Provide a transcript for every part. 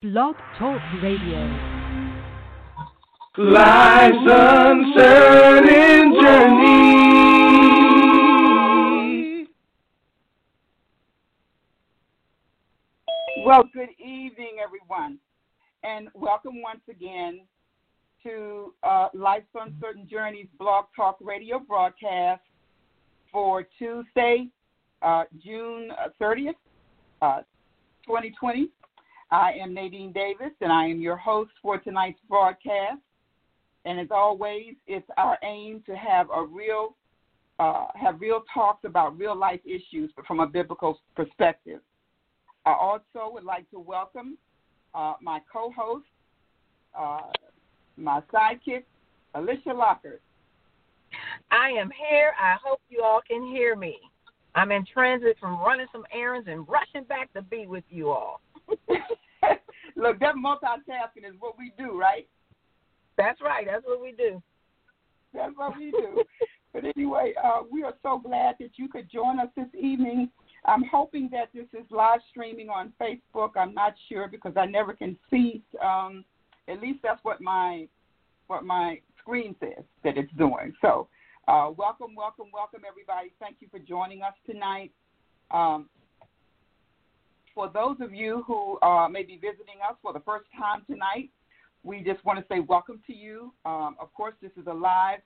Blog Talk Radio. Life's uncertain journey. Well, good evening, everyone, and welcome once again to uh, Life's Uncertain Journeys Blog Talk Radio broadcast for Tuesday, uh, June 30th, uh, 2020. I am Nadine Davis, and I am your host for tonight's broadcast. And as always, it's our aim to have a real, uh, have real talks about real life issues, but from a biblical perspective. I also would like to welcome uh, my co-host, uh, my sidekick, Alicia Lockard. I am here. I hope you all can hear me. I'm in transit from running some errands and rushing back to be with you all. Look, that multitasking is what we do, right? That's right. That's what we do. That's what we do. but anyway, uh, we are so glad that you could join us this evening. I'm hoping that this is live streaming on Facebook. I'm not sure because I never can see. Um, at least that's what my what my screen says that it's doing. So, uh, welcome, welcome, welcome, everybody. Thank you for joining us tonight. Um, for those of you who uh, may be visiting us for the first time tonight, we just want to say welcome to you. Um, of course, this is a live,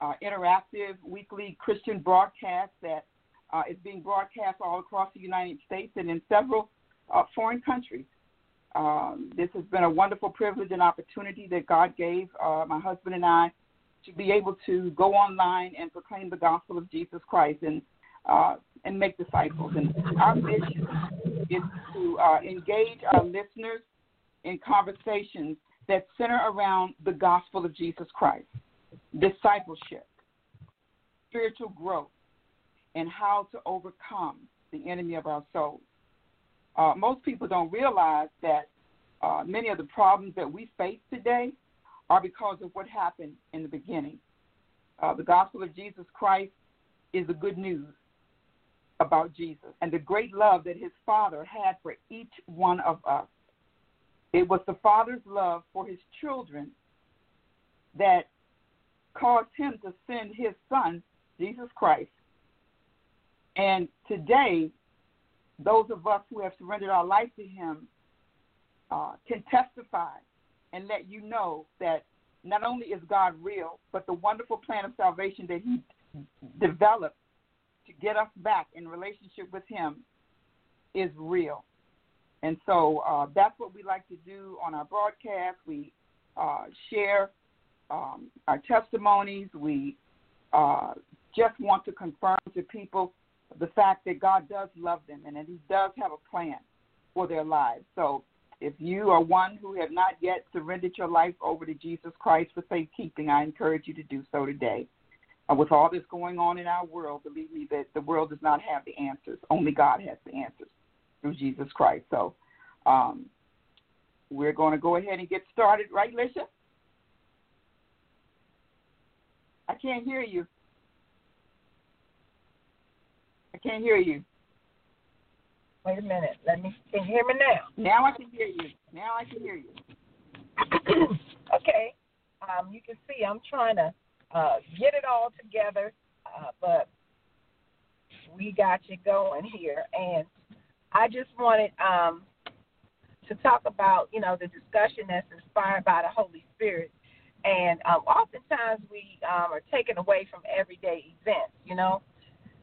uh, interactive, weekly Christian broadcast that uh, is being broadcast all across the United States and in several uh, foreign countries. Um, this has been a wonderful privilege and opportunity that God gave uh, my husband and I to be able to go online and proclaim the gospel of Jesus Christ and uh, and make disciples. And our mission is to uh, engage our listeners in conversations that center around the gospel of Jesus Christ, discipleship, spiritual growth, and how to overcome the enemy of our souls. Uh, most people don't realize that uh, many of the problems that we face today are because of what happened in the beginning. Uh, the gospel of Jesus Christ is the good news about Jesus and the great love that his Father had for each one of us. It was the Father's love for his children that caused him to send his Son, Jesus Christ. And today, those of us who have surrendered our life to him uh, can testify and let you know that not only is God real, but the wonderful plan of salvation that he developed to get us back in relationship with Him is real. And so uh, that's what we like to do on our broadcast. We uh, share um, our testimonies. We uh, just want to confirm to people the fact that God does love them and that He does have a plan for their lives. So if you are one who have not yet surrendered your life over to Jesus Christ for safekeeping, I encourage you to do so today with all this going on in our world, believe me that the world does not have the answers. Only God has the answers through Jesus Christ. So um, we're going to go ahead and get started, right, Lisha? I can't hear you. I can't hear you. Wait a minute. Let me. Can you hear me now? Now I can hear you. Now I can hear you. okay. Um, you can see I'm trying to uh, get it all together. Uh, but we got you going here, and I just wanted um, to talk about you know the discussion that's inspired by the Holy Spirit. And um, oftentimes we um, are taken away from everyday events. You know,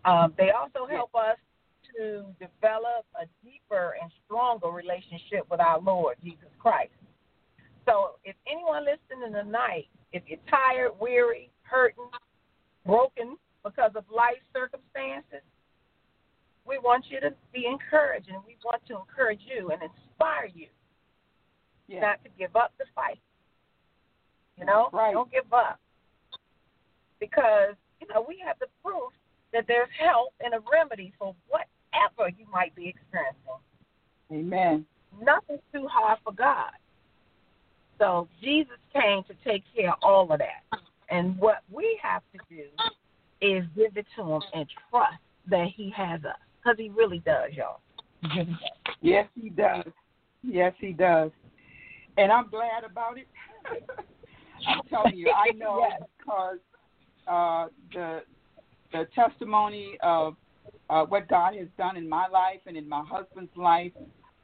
um, they also help us to develop a deeper and stronger relationship with our Lord Jesus Christ. So, if anyone listening tonight, if you're tired, weary, hurting, broken because of life circumstances, we want you to be encouraged and we want to encourage you and inspire you yeah. not to give up the fight. You know, right. don't give up. Because, you know, we have the proof that there's help and a remedy for whatever you might be experiencing. Amen. Nothing's too hard for God. So Jesus came to take care of all of that. And what we have to do is give it to him and trust that he has us. Because he really does, y'all. yes, he does. Yes, he does. and I'm glad about it. I'm telling you, I know Yes. because uh, the the testimony of uh, what God has done in my life and in my husband's life.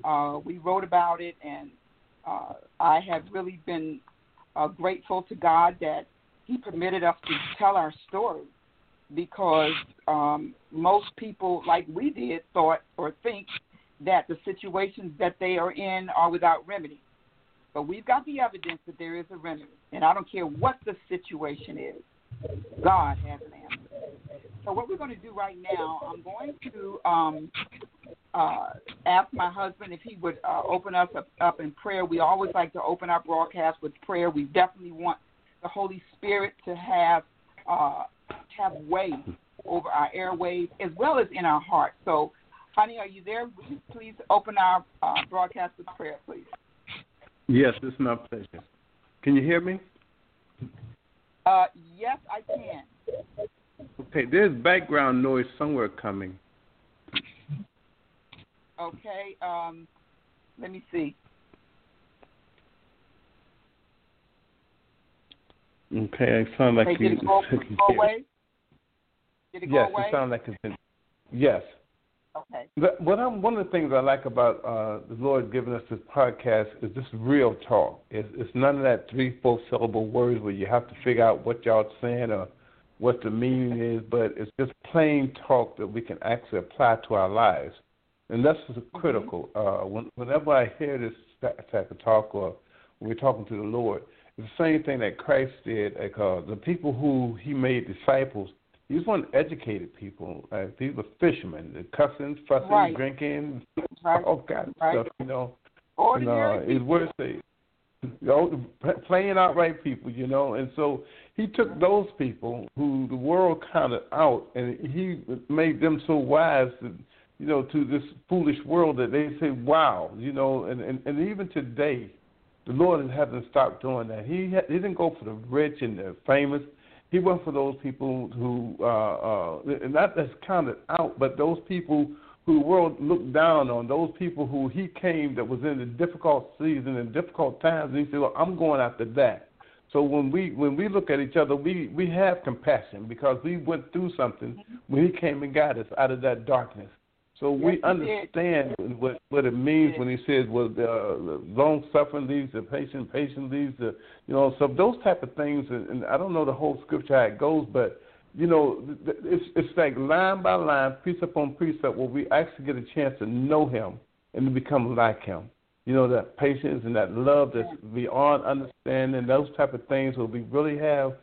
Uh, we wrote about it, and uh, I have really been uh, grateful to God that He permitted us to tell our story because um, most people, like we did, thought or think that the situations that they are in are without remedy. But we've got the evidence that there is a remedy, and I don't care what the situation is. God has an answer. So what we're going to do right now, I'm going to um, uh, ask my husband if he would uh, open us up, up in prayer. We always like to open our broadcast with prayer. We definitely want the Holy Spirit to have uh, have way over our airwaves as well as in our hearts. So, honey, are you there? Would you please open our uh, broadcast with prayer, please? Yes, it's my pleasure. Can you hear me? Uh, yes, I can. Okay, there's background noise somewhere coming. Okay. Um, let me see. Okay, it sounds like you. did it go, go away? Did it go Yes, away? it sounds like it's been. Yes. okay. But what I'm, one of the things I like about uh, the Lord giving us this podcast is this real talk. It's, it's none of that three, four syllable words where you have to figure out what y'all saying or what the meaning is, but it's just plain talk that we can actually apply to our lives. And that's just critical. Uh, when, whenever I hear this type of talk or when we're talking to the Lord, the same thing that Christ did. Like, uh, the people who he made disciples, these weren't educated people. Uh, these were fishermen, the cussing, fussing, Right. drinking, Right. all kinds of Right. stuff, you know. Ordinary And, uh, his words say, you know, playing outright people, you know. And so he took those people who the world counted out, and he made them so wise, that, you know, to this foolish world that they say, "Wow," you know. And and, and even today, the Lord hasn't stopped doing that. He he didn't go for the rich and the famous. He went for those people who, uh, uh, not that's counted out, but those people who the world looked down on, those people who he came that was in a difficult season and difficult times, and he said, well, I'm going after that. So when we when we look at each other, we we have compassion because we went through something when he came and got us out of that darkness. So Yes, we did. understand what what it means when he says, "Well, uh, long suffering leads to patient, patient leads to you know." So those type of things, and, and I don't know the whole scripture how it goes, but you know, it's it's like line by line, precept on precept, where we actually get a chance to know Him and to become like Him. You know, that patience and that love that's beyond understanding, those type of things where we really have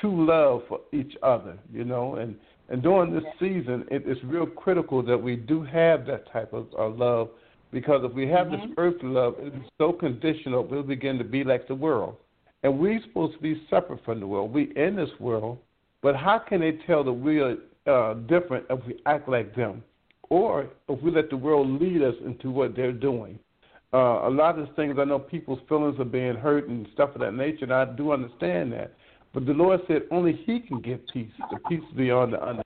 true love for each other. You know, and and during this season, it's real critical that we do have that type of uh, love, because if we have this earthly love, it's so conditional, we'll begin to be like the world. And we're supposed to be separate from the world. We in this world, but how can they tell that we are uh, different if we act like them, or if we let the world lead us into what they're doing? Uh, a lot of these things, I know people's feelings are being hurt and stuff of that nature, and I do understand that. But the Lord said only He can give peace, the peace beyond the understanding.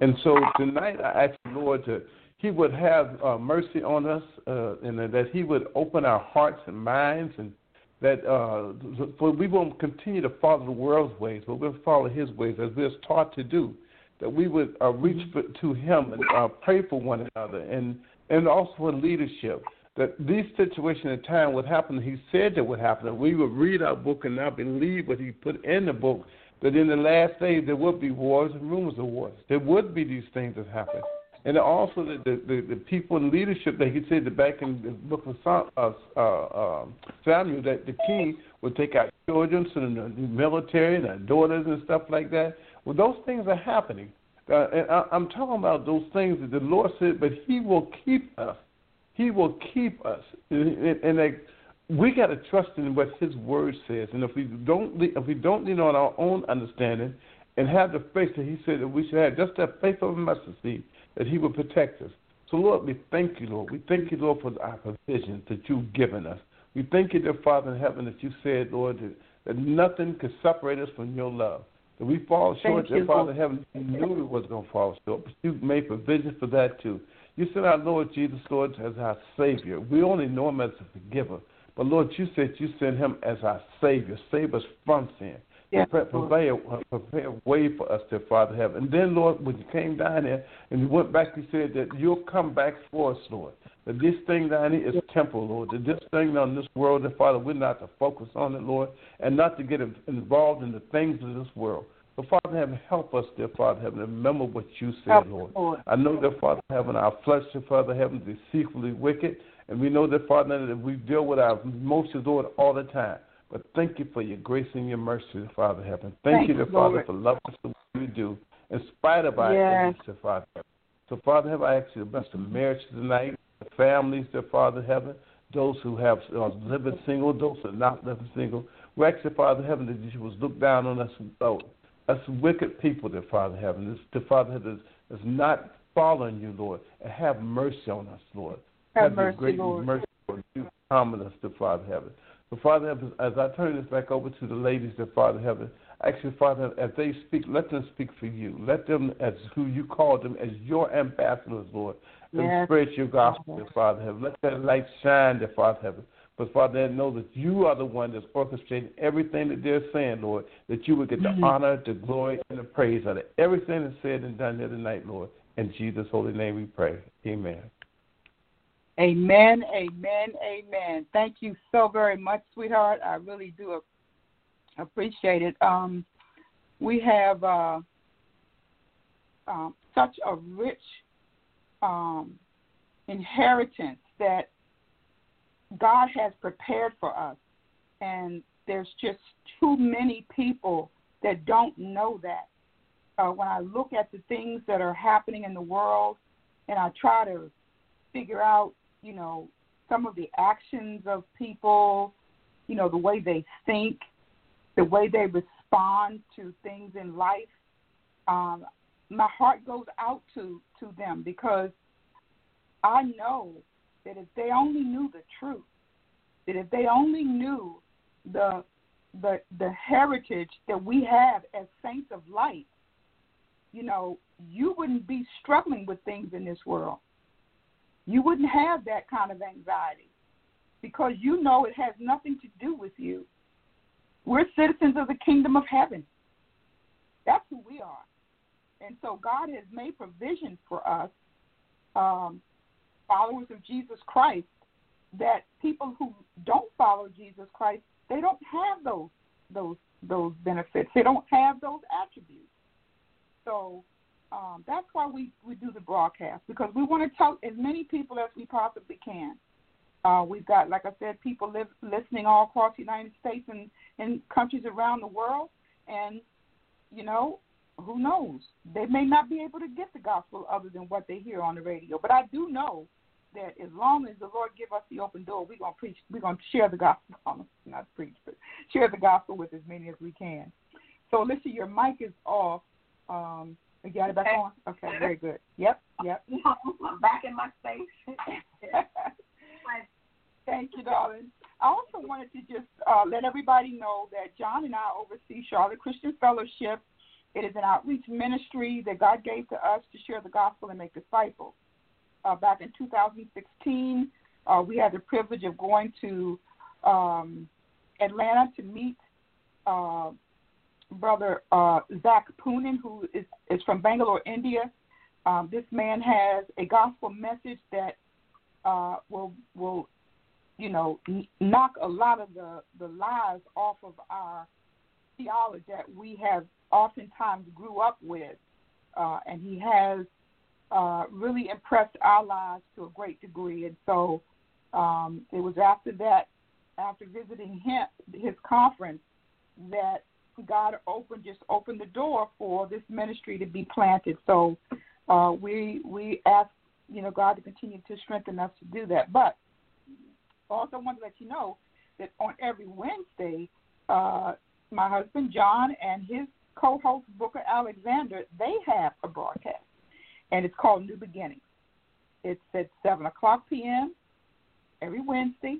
And so tonight, I ask the Lord to He would have uh, mercy on us, uh, and that He would open our hearts and minds, and that uh, for we won't continue to follow the world's ways, but we'll follow His ways as we're taught to do. That we would uh, reach for, to Him and uh, pray for one another, and and also for leadership that these situations in time would happen. He said that would happen. That we would read our book and not believe what he put in the book. That in the last days there would be wars and rumors of wars. There would be these things that happen. And also the, the, the, people in leadership that he said that back in the book of uh, uh, um, Samuel that the king would take out children and the military and their daughters and stuff like that. Well, those things are happening. Uh, and I, I'm talking about those things that the Lord said, but He will keep us. He will keep us, and, and like, we got to trust in what His Word says. And if we don't, if we don't lean on our own understanding, and have the faith that He said that we should have, just that faith of a mustard seed, that He will protect us. So, Lord, we thank you, Lord. We thank you, Lord, for our provisions that you've given us. We thank you, dear Father in heaven, that you said, Lord, that, that nothing could separate us from your love. That we fall short, Thank dear Father in heaven, you knew we was going to fall short, but you made provision for that too. You sent our Lord Jesus, Lord, as our Savior. We only know Him as a forgiver. But Lord, you said you sent him as our Savior, save us from sin. Yes, prepare, prepare a way for us, to Father heaven. And then, Lord, when you came down there and you went back, you said that you'll come back for us, Lord. That this thing down here is temporal, Lord. That this thing on this world, dear Father, we're not to focus on it, Lord, and not to get involved in the things of this world. But Father heaven, help us, dear Father heaven, remember what you said, Lord. Lord. I know that Father heaven, our flesh, dear Father heaven, is deceitfully wicked, and we know that Father that we deal with our emotions, Lord, all the time. But thank you for your grace and your mercy, Father heaven. Thank, Thank you, dear Father, Lord. for loving us the way you do, in spite of our enemies, dear Father heaven. So, Father heaven, I ask you to bless the marriage tonight, the families, dear Father heaven, those who have uh, living single, those who are not living single. We ask you, Father heaven, that you would look down on us, uh, us wicked people, dear Father heaven, this, dear Father heaven, is not following you, Lord, and have mercy on us, Lord. Have your mercy, great Lord. mercy, Lord. You common us, dear Father heaven. So, Father heaven, as I turn this back over to the ladies, dear Father heaven, actually, Father, as they speak, let them speak for you. Let them, as who you called them, as your ambassadors, Lord, and spread your gospel, dear Father heaven. Let that light shine, dear Father heaven. But Father, they know that you are the one that's orchestrating everything that they're saying, Lord, that you would get the Mhm. honor, the glory, and the praise out of everything that's said and done here tonight, Lord. In Jesus' holy name we pray. Amen. Amen, amen, amen. Thank you so very much, sweetheart. I really do appreciate it. Um, we have uh, um, such a rich um, inheritance that God has prepared for us, and there's just too many people that don't know that. Uh, when I look at the things that are happening in the world, and I try to figure out, you know, some of the actions of people, you know, the way they think, the way they respond to things in life. Um, my heart goes out to to them because I know that if they only knew the truth, that if they only knew the the the heritage that we have as saints of light, you know, you wouldn't be struggling with things in this world you wouldn't have that kind of anxiety because you know it has nothing to do with you. We're citizens of the kingdom of heaven. That's who we are. And so God has made provision for us, um, followers of Jesus Christ, that people who don't follow Jesus Christ, they don't have those those those benefits. They don't have those attributes. So um, that's why we, we do the broadcast because we want to tell as many people as we possibly can. Uh, we've got, like I said, people live, listening all across the United States and in countries around the world, and you know, who knows? They may not be able to get the gospel other than what they hear on the radio. But I do know that as long as the Lord give us the open door, we're gonna preach. We're gonna share the gospel. Not preach, but share the gospel with as many as we can. So, Alicia, your mic is off. Um, you got it back Okay. on? Okay, very good. Yep, yep. I'm back in my space. Thank you, darling. I also wanted to just uh, let everybody know that John and I oversee Charlotte Christian Fellowship. It is an outreach ministry that God gave to us to share the gospel and make disciples. Uh, back in 2016, uh, we had the privilege of going to um, Atlanta to meet uh, Brother uh, Zac Poonen, who is, is from Bangalore, India. Um, this man has a gospel message that uh, will will you know n- knock a lot of the the lies off of our theology that we have oftentimes grew up with, uh, and he has uh, really impressed our lives to a great degree. And so um, it was after that, after visiting him his conference, that God opened just opened the door for this ministry to be planted. So uh, we we ask you know God to continue to strengthen us to do that. But also want to let you know that on every Wednesday, uh, my husband John and his co-host Booker Alexander they have a broadcast, and it's called New Beginnings. It's at seven o'clock p.m. every Wednesday,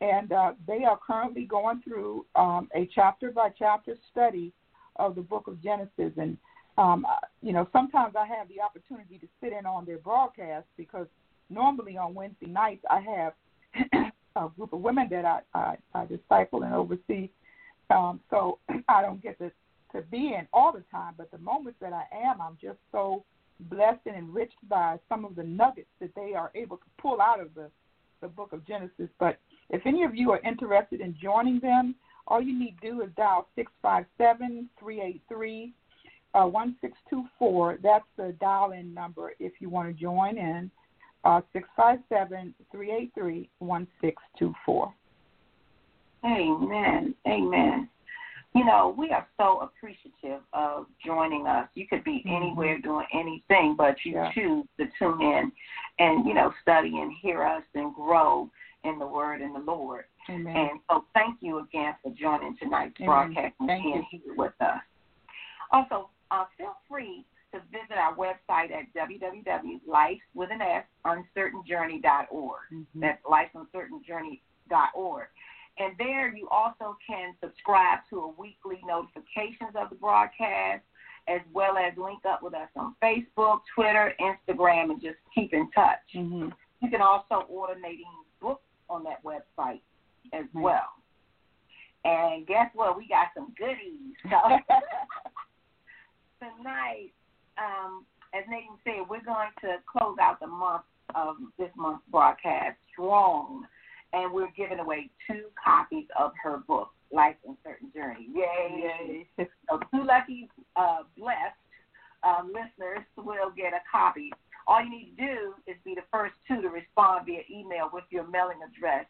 and uh, they are currently going through um, a chapter by chapter study of the Book of Genesis. And um, you know, sometimes I have the opportunity to sit in on their broadcast because normally on Wednesday nights I have a group of women that I, I, I disciple and oversee. Um, so I don't get to, to be in all the time, but the moments that I am, I'm just so blessed and enriched by some of the nuggets that they are able to pull out of the, the book of Genesis. But if any of you are interested in joining them, all you need to do is dial 657 383 uh, 1624. That's the dial in number if you want to join in. Uh, 657 383 1624. Amen. Amen. You know, we are so appreciative of joining us. You could be Mm-hmm. anywhere doing anything, but you Yeah. choose to tune in and, you know, study and hear us and grow in the Word and the Lord. Amen. And so thank you again for joining tonight's Amen. broadcast and Thank being here with us. Also, uh, feel free to visit our website at www.lifewithanasuncertainjourney.org. Mhm. That's lifeuncertainjourney.org. And there you also can subscribe to a weekly notifications of the broadcast, as well as link up with us on Facebook, Twitter, Instagram, and just keep in touch. Mhm. You can also order Nadine's on that website as Right. well. And guess what? We got some goodies. So tonight, um, as Nadine said, we're going to close out the month of this month's broadcast strong, and we're giving away two copies of her book, Life and Certain Journey. Yay! Yay. So two lucky, uh, blessed um, listeners will get a copy. All you need to do is be the first two to respond via email with your mailing address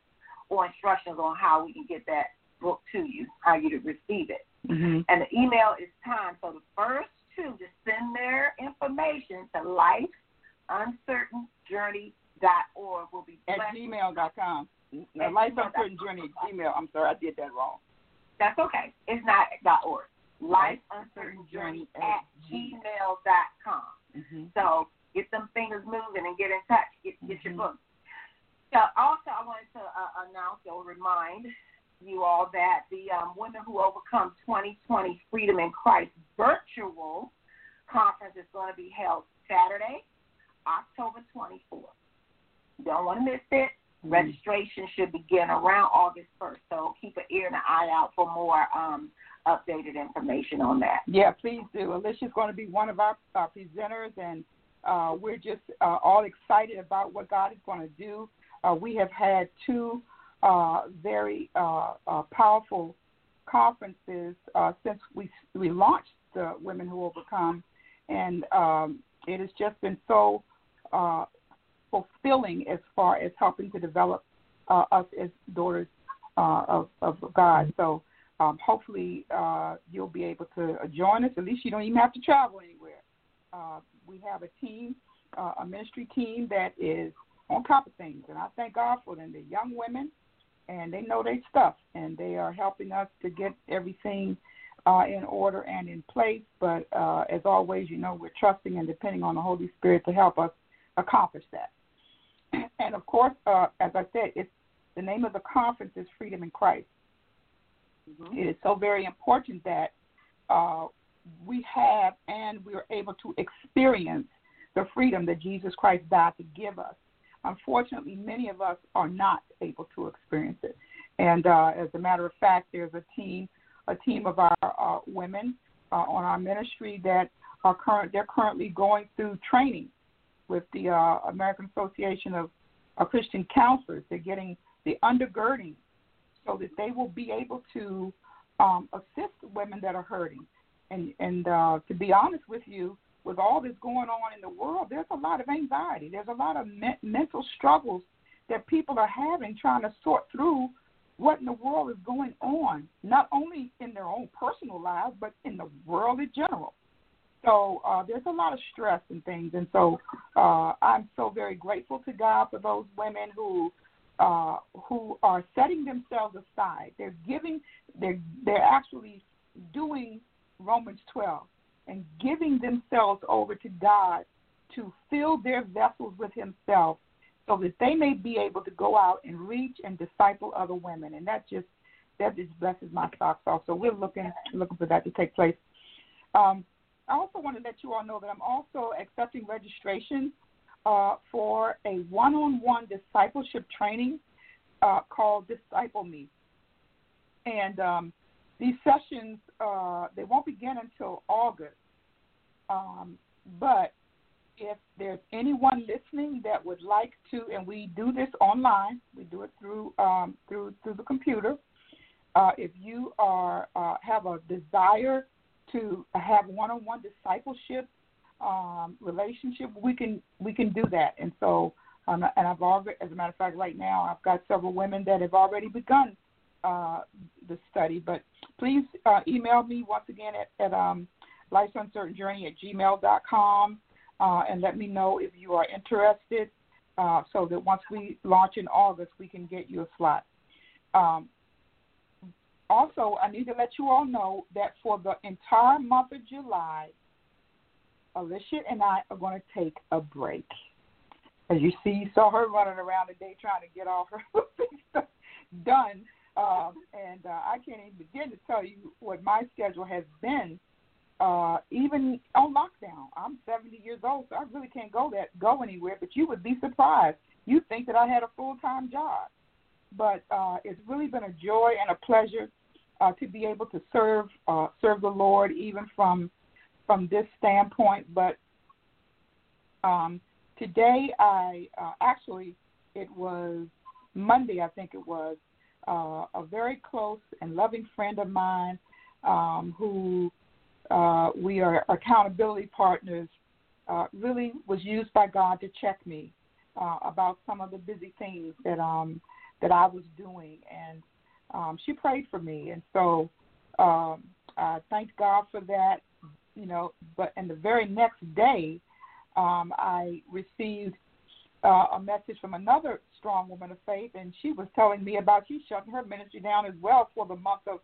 or instructions on how we can get that book to you, how you to receive it. Mhm. And the email is timed. So the first two to send their information to lifeuncertainjourney.org will be At gmail.com. At Life Uncertain Journey at Gmail. I'm sorry, I did that wrong. That's okay. It's not dot .org. Lifeuncertainjourney at gmail.com. Mm-hmm. So get them fingers moving and get in touch. Get get your book. So also, I wanted to uh, announce or remind you all that the um, Women Who Overcome 2020 Freedom in Christ virtual conference is going to be held Saturday, October 24th. You don't want to miss it. Mm-hmm. Registration should begin around August 1st. So keep an ear and an eye out for more um, updated information on that. Yeah, please do. Alicia's going to be one of our, our presenters, and uh, we're just uh, all excited about what God is going to do. Uh, we have had two uh, very uh, uh, powerful conferences since we we launched the Women Who Overcome, and um, it has just been so fulfilling as far as helping to develop us as daughters of, of God. So um, hopefully you'll be able to join us. At least you don't even have to travel anywhere. Uh, we have a team, uh, a ministry team that is on top of things, and I thank God for them. They're young women, and they know their stuff, and they are helping us to get everything uh, in order and in place. But uh, as always, you know, we're trusting and depending on the Holy Spirit to help us accomplish that. And of course, uh, as I said, it's the name of the conference is Freedom in Christ. It is so very important that uh, we have and we are able to experience the freedom that Jesus Christ died to give us. Unfortunately, many of us are not able to experience it. And uh, as a matter of fact, there's a team, a team of our uh, women uh, on our ministry that are current. They're currently going through training with the uh, American Association of Christian Counselors. They're getting the undergirding so that they will be able to um, assist women that are hurting. And and uh, to be honest with you, with all that's going on in the world, there's a lot of anxiety. There's a lot of me- mental struggles that people are having trying to sort through what in the world is going on, not only in their own personal lives, but in the world in general. So uh, there's a lot of stress and things, and so uh, I'm so very grateful to God for those women who uh, who are setting themselves aside. They're giving, they're they're actually doing Romans 12 and giving themselves over to God to fill their vessels with Himself, so that they may be able to go out and reach and disciple other women. And that just that just blesses my socks off. So we're looking looking for that to take place. Um, I also want to let you all know that I'm also accepting registration uh, for a one-on-one discipleship training uh, called Disciple Me. And um, these sessions, uh, they won't begin until August. Um, but if there's anyone listening that would like to, and we do this online, we do it through um, through through the computer. Uh, if you are uh, have a desire to have one-on-one discipleship um, relationship, we can we can do that. And so, um, and I've already, as a matter of fact, right now I've got several women that have already begun uh, the study. But please uh, email me once again at, at um, life's uncertain journey at gmail.com uh, and let me know if you are interested uh, so that once we launch in August, we can get you a slot. Um, also, I need to let you all know that for the entire month of July, Alicia and I are going to take a break. As you see, you saw her running around today trying to get all her things done. Um, and uh, I can't even begin to tell you what my schedule has been uh, even on lockdown. I'm 70 years old, so I really can't go that go anywhere. But you would be surprised. You think that I had a full time job, but uh, it's really been a joy and a pleasure uh, to be able to serve uh, serve the Lord, even from from this standpoint. But um, today, I uh, actually it was Monday, I think it was. Uh, a very close and loving friend of mine um, who uh, we are accountability partners, uh, really was used by God to check me uh, about some of the busy things that um, that I was doing, and um, she prayed for me, and so um, I thanked God for that. You know, but and the very next day, um, I received uh, a message from another strong woman of faith, and she was telling me about she shutting her ministry down as well for the month of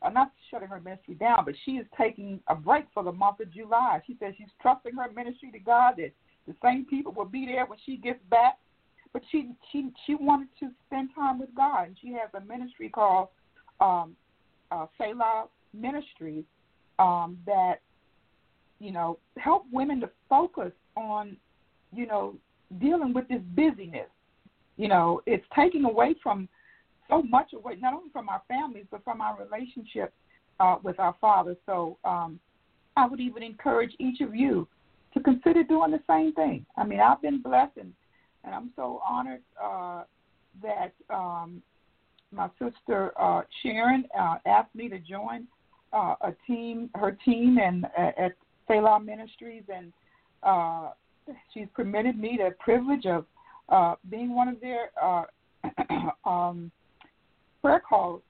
uh, not shutting her ministry down, but she is taking a break for the month of July. She says she's trusting her ministry to God that the same people will be there when she gets back. But she she she wanted to spend time with God, and she has a ministry called um, uh, Selah Ministries um, that you know help women to focus on you know dealing with this busyness. You know, it's taking away from so much away, not only from our families, but from our relationship uh, with our Father. So um, I would even encourage each of you to consider doing the same thing. I mean, I've been blessed, and, and I'm so honored uh, that um, my sister uh, Sharon uh, asked me to join uh, a team, her team, and uh, at Selah Ministries, and uh, she's permitted me the privilege of uh, being one of their uh, um, prayer call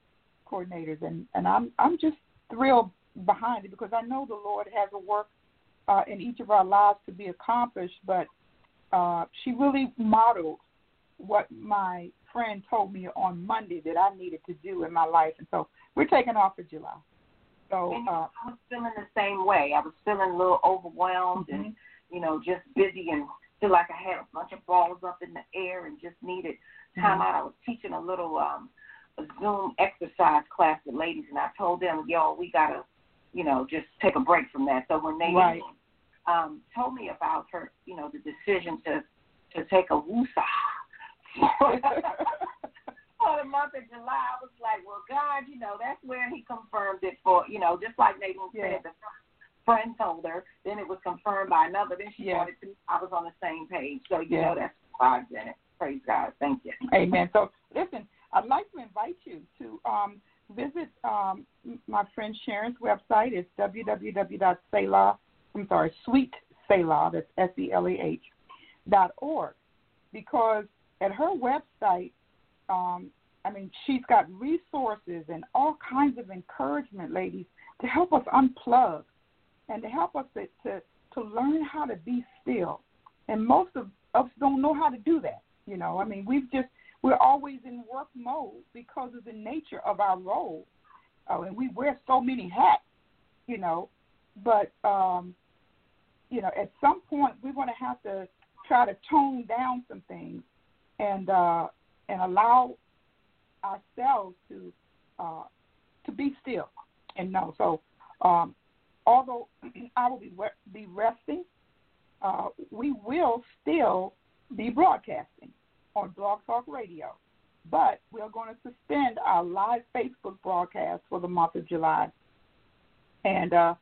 coordinators, and and I'm I'm just thrilled behind it because I know the Lord has a work uh, in each of our lives to be accomplished. But uh, she really modeled what my friend told me on Monday that I needed to do in my life, and so we're taking off for July. So uh, I was feeling the same way. I was feeling a little overwhelmed mm-hmm. and you know just busy and feel like I had a bunch of balls up in the air and just needed time mm-hmm. out. I was teaching a little um a Zoom exercise class with ladies, and I told them, y'all, we gotta, you know, just take a break from that. So when they right. um, told me about her, you know, the decision to to take a woosah for the month of July, I was like, well, God, you know, that's where He confirmed it for, you know, just like Nadine yeah. said, the friend told her, then it was confirmed by another, then she yeah. wanted to. I was on the same page, so you yeah. know that's five minutes. Praise God, thank you. Amen. So listen, I'd like to invite you to um, visit um, my friend Sharon's website. It's www.selah, I'm sorry, Sweet Selah, that's S E L A H, dot org. Because at her website, um, I mean, she's got resources and all kinds of encouragement, ladies, to help us unplug and to help us to, to, to learn how to be still. And most of us don't know how to do that. You know, I mean, we've just we're always in work mode because of the nature of our role, uh, and we wear so many hats, you know. But um, you know, at some point, we're going to have to try to tone down some things and uh, and allow ourselves to uh, to be still and know. So, um, although I will be be resting, uh, we will still be broadcasting on Blog Talk Radio. but we are going to suspend our live Facebook broadcast for the month of July. And uh,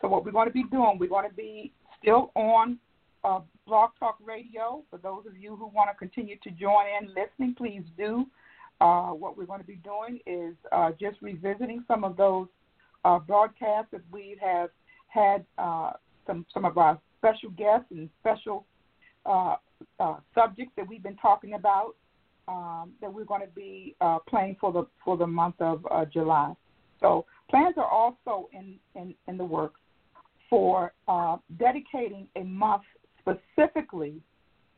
so, what we're going to be doing, we're going to be still on uh, Blog Talk Radio. For those of you who want to continue to join in listening, please do. Uh, what we're going to be doing is uh, just revisiting some of those uh, broadcasts that we have had uh, some some of our special guests and special uh, uh, subjects that we've been talking about um, that we're going to be uh, playing for the for the month of uh, July. So plans are also in in, in the works for dedicating a month specifically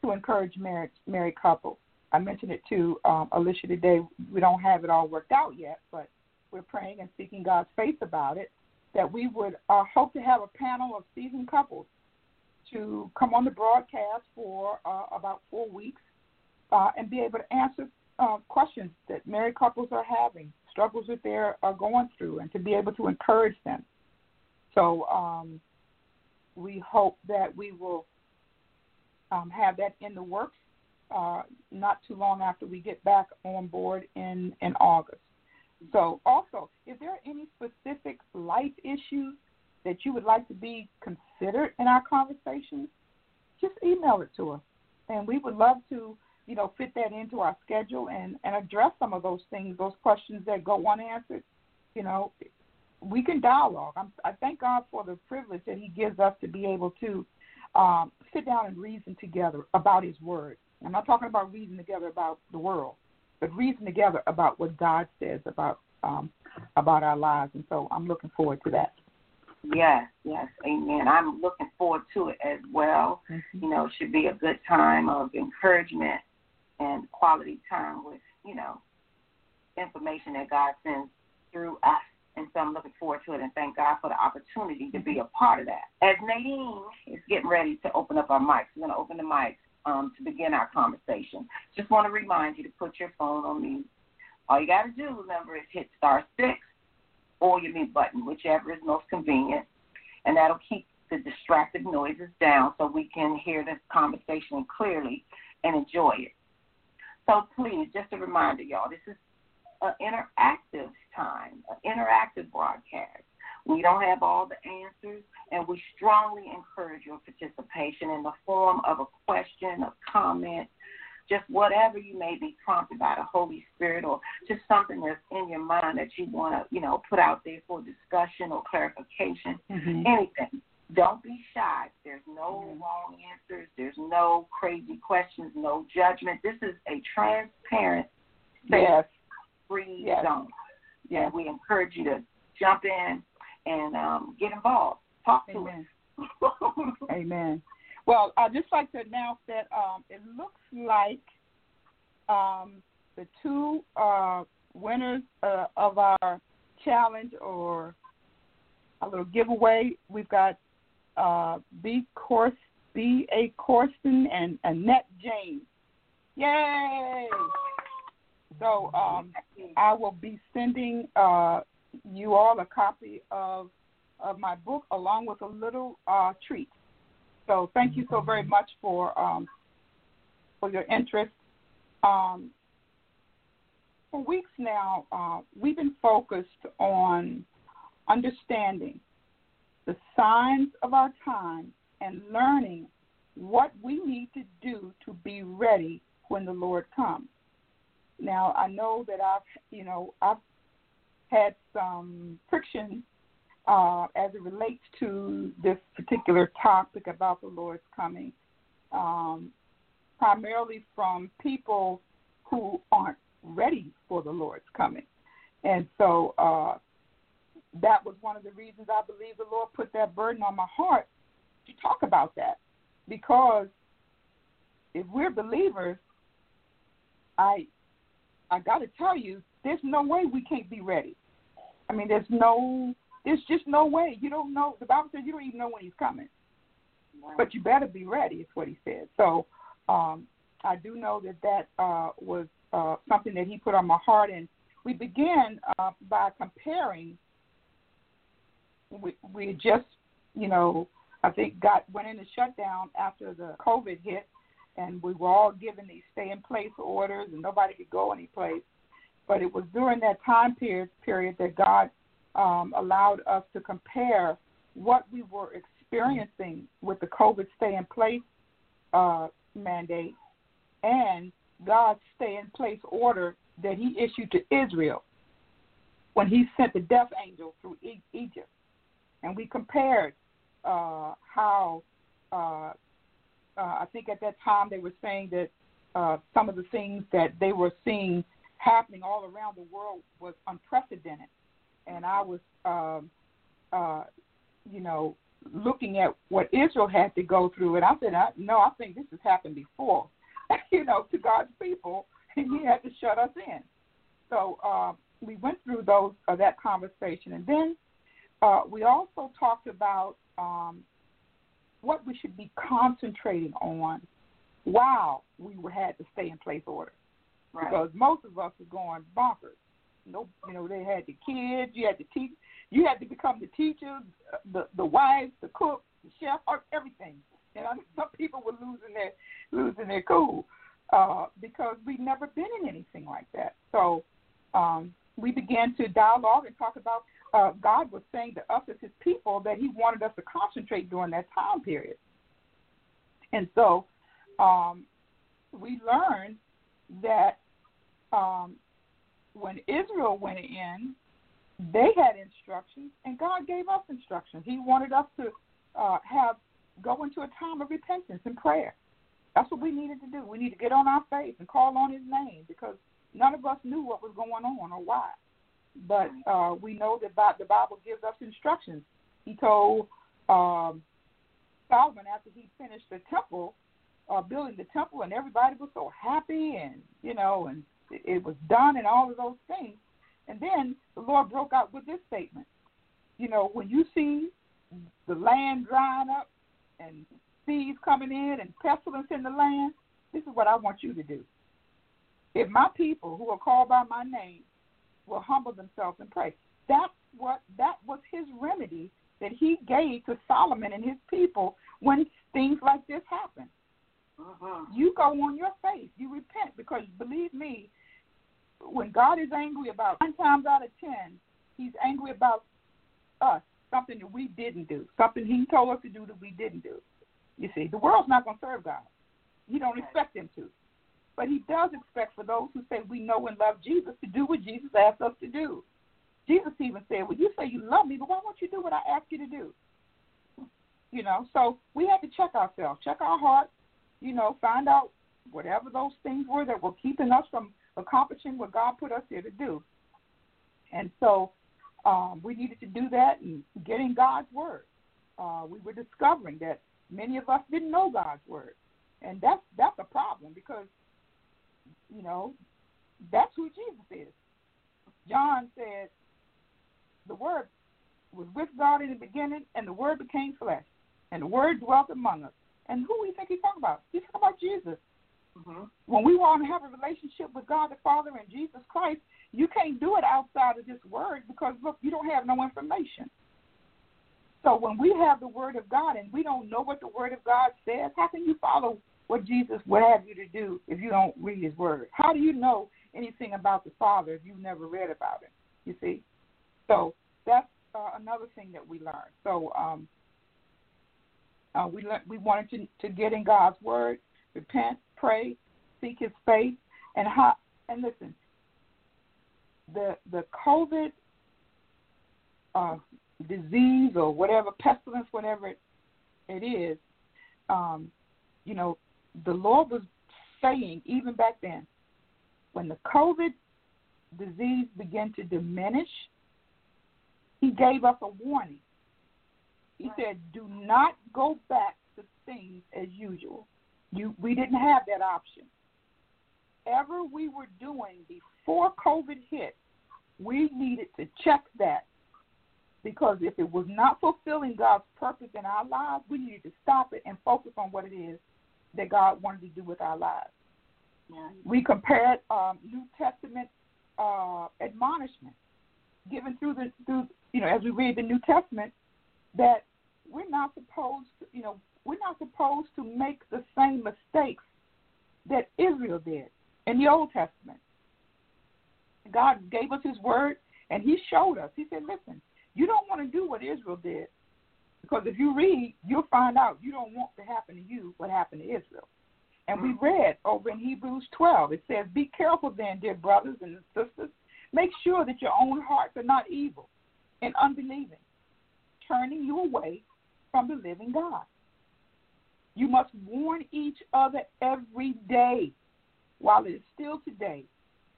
to encourage marriage married couples. I mentioned it to um, Alicia today. We don't have it all worked out yet, but we're praying and seeking God's face about it. That we would uh, hope to have a panel of seasoned couples to come on the broadcast for uh, about four weeks uh, and be able to answer uh, questions that married couples are having, struggles that they're are going through, and to be able to encourage them. So um, we hope that we will um, have that in the works uh, not too long after we get back on board in, in August. So, also, if there any specific life issues that you would like to be considered in our conversations, just email it to us. And we would love to, you know, fit that into our schedule and, and address some of those things, those questions that go unanswered. You know, we can dialogue. I'm, I thank God for the privilege that He gives us to be able to um, sit down and reason together about His Word. I'm not talking about reason together about the world, but reason together about what God says about um, about our lives. And so I'm looking forward to that. Yes, yes, amen. I'm looking forward to it as well. Mm-hmm. You know, it should be a good time of encouragement and quality time with, you know, information that God sends through us. And so I'm looking forward to it and thank God for the opportunity to be a part of that. As Nadine is getting ready to open up our mics, we're going to open the mics um, to begin our conversation. Just want to remind you to put your phone on mute. All you got to do, remember, is hit star six or your mute button, whichever is most convenient, and that'll keep the distracted noises down so we can hear this conversation clearly and enjoy it. So please, just a reminder, y'all, this is an interactive time, an interactive broadcast. We don't have all the answers, and we strongly encourage your participation in the form of a question, a comment, just whatever you may be prompted by the Holy Spirit or just something that's in your mind that you want to, you know, put out there for discussion or clarification, mm-hmm. anything. Don't be shy. There's no mm-hmm. wrong answers. There's no crazy questions, no judgment. This is a transparent, yes. free yes. zone. Yeah, we encourage you to jump in and um, get involved. Talk to Amen. us. Amen. Well, I'd just like to announce that um, it looks like um, the two uh, winners uh, of our challenge or a little giveaway, we've got uh, B. Course, B. A. Corson and Annette James. Yay! So um, I will be sending uh, you all a copy of of my book along with a little uh, treat. So thank you so very much for um, for your interest. Um, for weeks now, uh, we've been focused on understanding the signs of our time and learning what we need to do to be ready when the Lord comes. Now, I know that I've, you know, I've had some friction uh, as it relates to this particular topic about the Lord's coming, um, primarily from people who aren't ready for the Lord's coming. And so uh, that was one of the reasons I believe the Lord put that burden on my heart to talk about that. Because if we're believers, I I got to tell you, there's no way we can't be ready. I mean, there's no there's just no way. You don't know. The Bible says you don't even know when he's coming. Wow. But you better be ready, is what he said. So um, I do know that that uh, was uh, something that he put on my heart. And we began uh, by comparing. We, we just, you know, I think got went into shutdown after the COVID hit, and we were all given these stay in place orders, and nobody could go any place. But it was during that time period period that God um, allowed us to compare what we were experiencing with the COVID stay in place uh, mandate and God's stay in place order that He issued to Israel when He sent the death angel through e- Egypt. And we compared uh, how uh, uh, I think at that time they were saying that uh, some of the things that they were seeing happening all around the world was unprecedented. And I was, um, uh, you know, looking at what Israel had to go through, and I said, I, no, I think this has happened before, you know, to God's people, and He had to shut us in. So uh, we went through those uh, that conversation, and then uh, we also talked about um, what we should be concentrating on while we had to stay in place order, Right. because most of us were going bonkers. No, you know, they had the kids. You had to teach. You had to become the teacher, the the wife, the cook, the chef, everything. And I some people were losing their losing their cool uh, because we'd never been in anything like that. So um, we began to dialogue and talk about uh, God was saying to us as His people that He wanted us to concentrate during that time period. And so um, we learned that um, when Israel went in, they had instructions, and God gave us instructions. He wanted us to uh, have go into a time of repentance and prayer. That's what we needed to do. We need to get on our face and call on His name because none of us knew what was going on or why. But uh, we know that the Bible gives us instructions. He told um, Solomon after he finished the temple, uh, building the temple, and everybody was so happy, and you know, and it, was done, and all of those things. And then the Lord broke out with this statement. You know, when you see the land drying up and seeds coming in and pestilence in the land, this is what I want you to do. If my people who are called by my name will humble themselves and pray, that's what that was his remedy that he gave to Solomon and his people when things like this happen. Mhm. You go on your face, you repent because believe me, when God is angry about nine times out of ten, He's angry about us, something that we didn't do, something He told us to do that we didn't do. You see, the world's not going to serve God. He don't expect them to, but He does expect for those who say we know and love Jesus to do what Jesus asked us to do. Jesus even said, "Well, you say you love me, but why won't you do what I ask you to do?" You know, so we have to check ourselves, check our hearts, you know, find out whatever those things were that were keeping us from accomplishing what God put us here to do. And so um, we needed to do that and getting God's word. Uh, we were discovering that many of us didn't know God's word, and that's that's a problem because you know that's who Jesus is. John said, "The Word was with God in the beginning, and the Word became flesh, and the Word dwelt among us." And who we think he's talking about? He's talking about Jesus. Mhm. When we want to have a relationship with God the Father and Jesus Christ, you can't do it outside of this word because look, you don't have no information. So when we have the word of God and we don't know what the word of God says, how can you follow what Jesus would have you to do if you don't read his word? How do you know anything about the Father if you've never read about it? You see? So that's uh, another thing that we learned. So um, uh, we learned, we wanted to, to get in God's word, repent, pray, seek His face, and how. And listen, the the COVID uh, disease or whatever pestilence, whatever it, it is, um, you know, the Lord was saying even back then, when the COVID disease began to diminish, He gave us a warning. He said, "Do not go back to things as usual." You, we didn't have that option. Ever we were doing before COVID hit, we needed to check that because if it was not fulfilling God's purpose in our lives, we needed to stop it and focus on what it is that God wanted to do with our lives. Yeah. We compared um, New Testament uh, admonishment given through the through you know as we read the New Testament that we're not supposed to, you know we're not supposed to make the same mistakes that Israel did in the Old Testament. God gave us His word, and He showed us. He said, "Listen, you don't want to do what Israel did, because if you read, you'll find out you don't want to happen to you what happened to Israel." And we mm. read over in Hebrews 12, it says, Be careful then, dear brothers and sisters. Make sure that your own hearts are not evil and unbelieving, turning you away from the living God. You must warn each other every day while it is still today,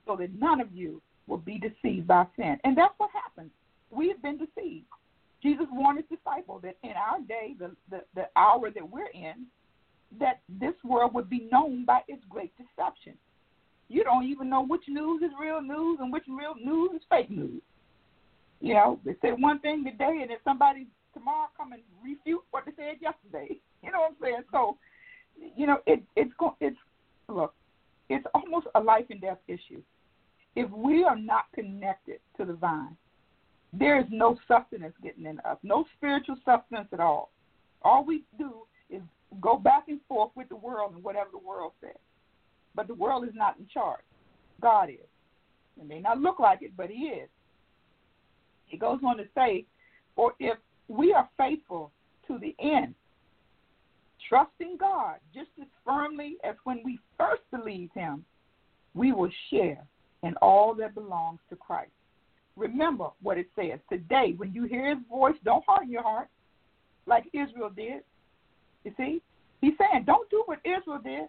so that none of you will be deceived by sin. And that's what happens. We've been deceived. Jesus warned his disciples that in our day, the, the, the hour that we're in, that this world would be known by its great deception. You don't even know which news is real news and which real news is fake news. You know, they say one thing today, and then somebody tomorrow come and refute what they said yesterday. You know what I'm saying? So, you know, it, it's it's look, it's almost a life and death issue. If we are not connected to the vine, there is no sustenance getting in us, no spiritual sustenance at all. All we do is go back and forth with the world and whatever the world says. But the world is not in charge. God is. It may not look like it, but He is. He goes on to say, For if we are faithful to the end, trusting God just as firmly as when we first believed Him, we will share in all that belongs to Christ. Remember what it says today. When you hear His voice, don't harden your heart like Israel did. You see, He's saying, don't do what Israel did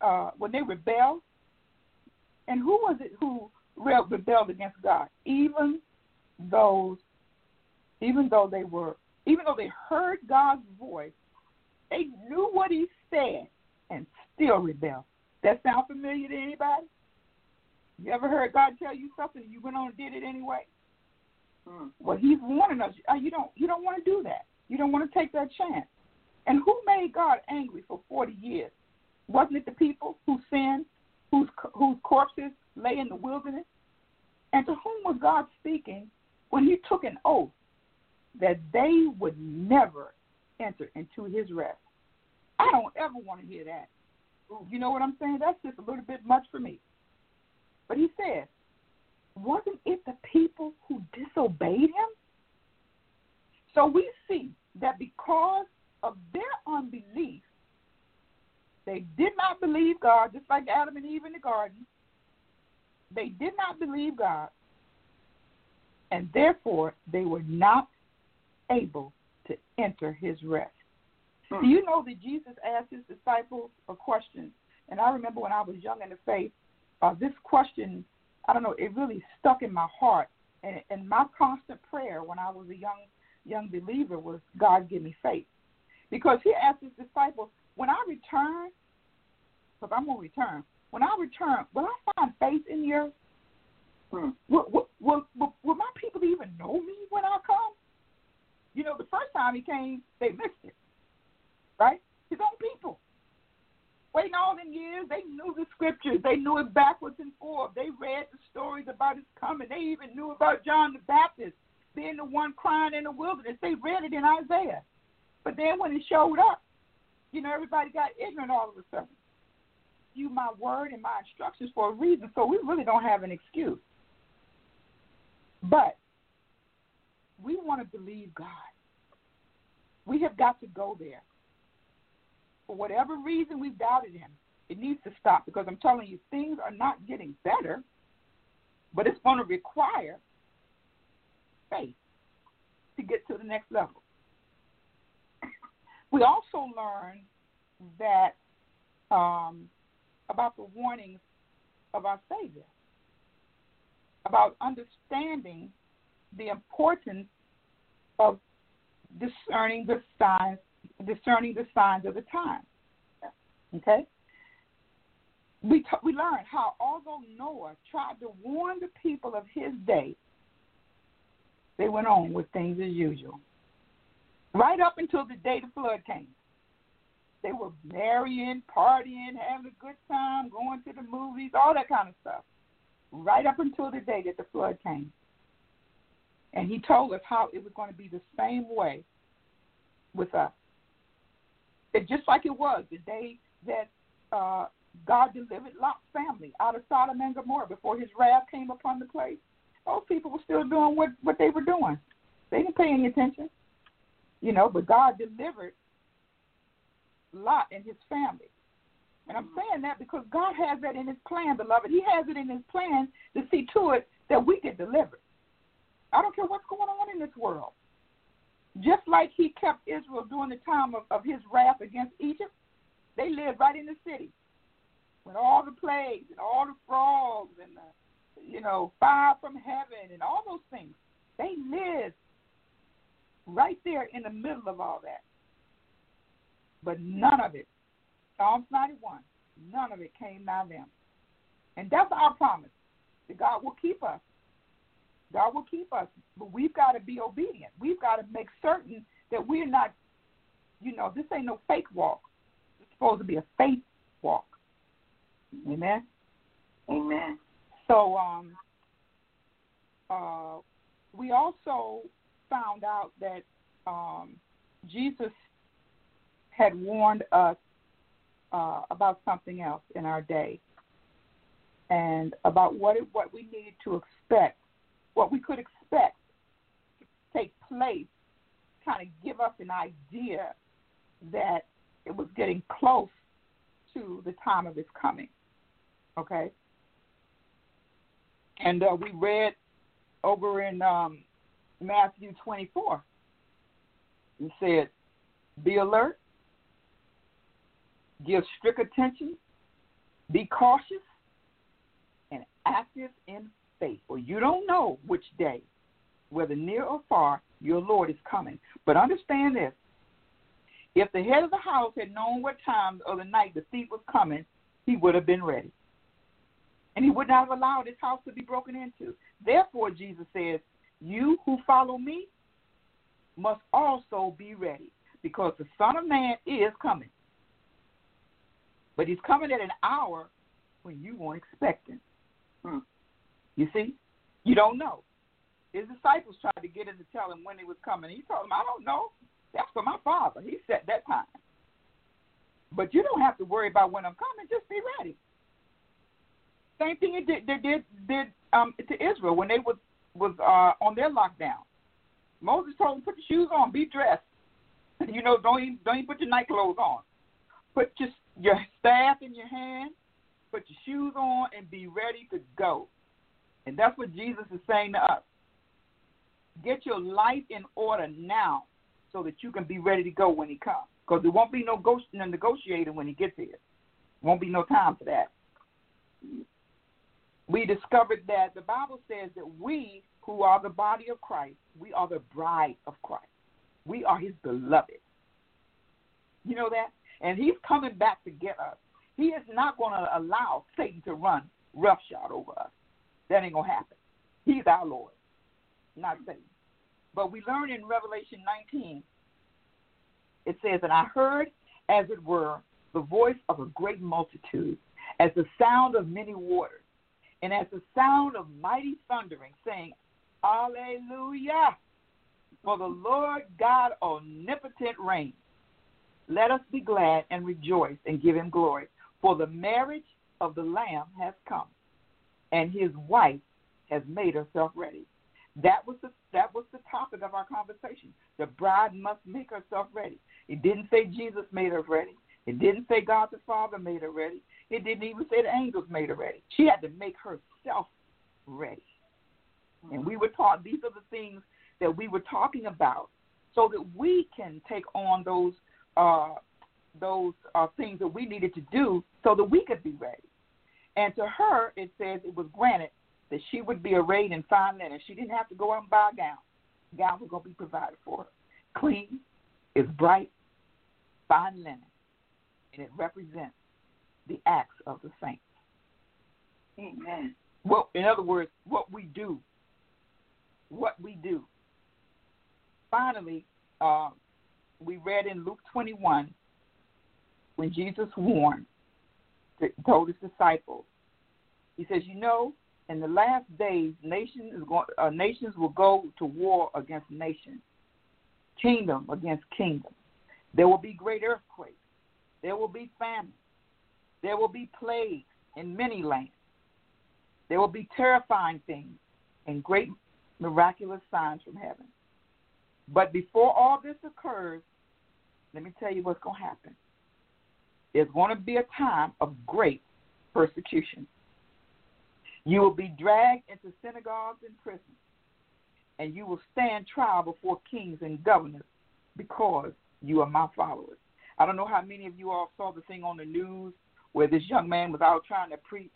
uh, when they rebelled. And who was it who rebelled against God? Even those, even though they were, even though they heard God's voice, they knew what He said and still rebelled. That sound familiar to anybody? You ever heard God tell you something and you went on and did it anyway? Hmm. Well, He's warning us. Uh, you don't, you don't want to do that. You don't want to take that chance. And who made God angry for 40 years? Wasn't it the people who sinned, whose, whose corpses lay in the wilderness? And to whom was God speaking when he took an oath that they would never enter into his rest? I don't ever want to hear that. You know what I'm saying? That's just a little bit much for me. But he said, wasn't it the people who disobeyed him? So we see that because of their unbelief, they did not believe God, just like Adam and Eve in the garden. They did not believe God, and therefore they were not able to enter his rest. Hmm. Do you know that Jesus asked his disciples a question? And I remember when I was young in the faith, uh, this question, I don't know, it really stuck in my heart. And, and my constant prayer when I was a young young believer was, God, give me faith. Because he asked his disciples, when I return, because I'm going to return, when I return, will I find faith in you? Mm. Will, will, will, will, will my people even know me when I come? You know, the first time he came, they missed it, right? His own people. Waiting all them years, they knew the scriptures. They knew it backwards and forth. They read the stories about his coming. They even knew about John the Baptist being the one crying in the wilderness. They read it in Isaiah. But then when it showed up, you know, everybody got ignorant all of a sudden. You my word and my instructions for a reason, so we really don't have an excuse. But we want to believe God. We have got to go there. For whatever reason we've doubted him, it needs to stop because I'm telling you, things are not getting better, but it's going to require faith to get to the next level. We also learn that um, about the warnings of our Savior, about understanding the importance of discerning the signs, discerning the signs of the time. Okay. We t- we learned how although Noah tried to warn the people of his day, they went on with things as usual right up until the day the flood came. They were marrying, partying, having a good time, going to the movies, all that kind of stuff. Right up until the day that the flood came. And he told us how it was going to be the same way with us. That just like it was the day that uh, God delivered Lot's family out of Sodom and Gomorrah before his wrath came upon the place. Those people were still doing what, what they were doing. They didn't pay any attention. You know, but God delivered Lot and his family. And I'm saying that because God has that in his plan, beloved. He has it in his plan to see to it that we get delivered. I don't care what's going on in this world. Just like he kept Israel during the time of, of his wrath against Egypt, they lived right in the city with all the plagues and all the frogs and the, you know, fire from heaven and all those things. They lived right there in the middle of all that. But none of it, Psalms 91, none of it came nigh them. And that's our promise that God will keep us. God will keep us. But we've got to be obedient. We've got to make certain that we're not, you know, this ain't no fake walk. It's supposed to be a faith walk. Amen. Amen. So um, uh, we also found out that um, Jesus had warned us uh, about something else in our day, and about what it, what we needed to expect, what we could expect to take place, kind of give us an idea that it was getting close to the time of his coming. Okay. And uh, we read over in um, Matthew 24. He said, Be alert, give strict attention, be cautious, and active in faith. For you don't know which day, whether near or far, your Lord is coming. But understand this if the head of the house had known what time of the night the thief was coming, he would have been ready. And he would not have allowed his house to be broken into. Therefore, Jesus says, You who follow me must also be ready, because the Son of Man is coming. But he's coming at an hour when you weren't expecting. Hmm. You see? You don't know. His disciples tried to get him to tell him when he was coming. He told them, I don't know. That's for my father. He set that time. But you don't have to worry about when I'm coming. Just be ready. Same thing it did, they did did um, to Israel when they was was uh, on their lockdown. Moses told them, "Put your shoes on, be dressed. you know, don't even, don't even put your night clothes on. Put your your staff in your hand, put your shoes on, and be ready to go." And that's what Jesus is saying to us. Get your life in order now, so that you can be ready to go when He comes. Because there won't be no, go- no negotiating when He gets here. Won't be no time for that we discovered that the Bible says that we, who are the body of Christ, we are the bride of Christ. We are his beloved. You know that? And he's coming back to get us. He is not going to allow Satan to run roughshod over us. That ain't going to happen. He's our Lord, not Satan. But we learn in Revelation 19, it says, And I heard, as it were, the voice of a great multitude, as the sound of many waters and as the sound of mighty thundering, saying, Alleluia, for the Lord God omnipotent reigns. Let us be glad and rejoice and give him glory, for the marriage of the Lamb has come, and his wife has made herself ready. That was the that was the topic of our conversation. The bride must make herself ready. It didn't say Jesus made her ready. It didn't say God the Father made her ready. It didn't even say the angels made her ready. She had to make herself ready. And we were taught these are the things that we were talking about so that we can take on those uh, those uh, things that we needed to do so that we could be ready. And to her, it says it was granted that she would be arrayed in fine linen. She didn't have to go out and buy a gown. The gown was going to be provided for her. Clean, it's bright, fine linen, and it represents the acts of the saints. Amen. Well, in other words, what we do, what we do. Finally, uh, we read in Luke 21 when Jesus warned, told his disciples, he says, "You know, in the last days, nations going, uh, nations will go to war against nations, kingdom against kingdom. There will be great earthquakes. There will be famine. There will be plagues in many lands. There will be terrifying things and great miraculous signs from heaven. But before all this occurs, let me tell you what's going to happen. There's going to be a time of great persecution. You will be dragged into synagogues and prisons, and you will stand trial before kings and governors because you are my followers. I don't know how many of you all saw the thing on the news where this young man was out trying to preach,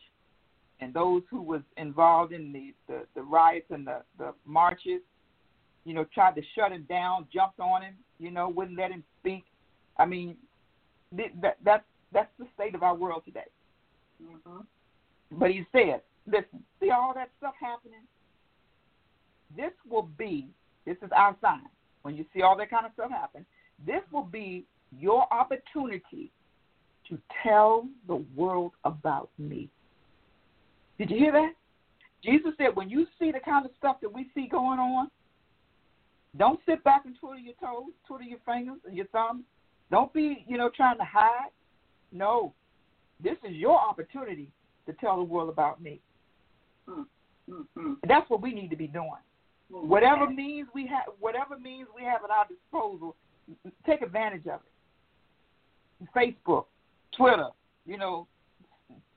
and those who was involved in the, the, the riots and the, the marches, you know, tried to shut him down, jumped on him, you know, wouldn't let him speak. I mean, that that's that's the state of our world today. Mm-hmm. But he said, listen, see all that stuff happening? This will be, this is our sign. When you see all that kind of stuff happen, this will be your opportunity to tell the world about me. Did you hear that? Jesus said, when you see the kind of stuff that we see going on, don't sit back and twiddle your toes, twiddle your fingers and your thumbs. Don't be, you know, trying to hide. No, this is your opportunity to tell the world about me. Mm-hmm. That's what we need to be doing. Whatever means we have, whatever means we have at our disposal, take advantage of it. Facebook, Twitter, you know,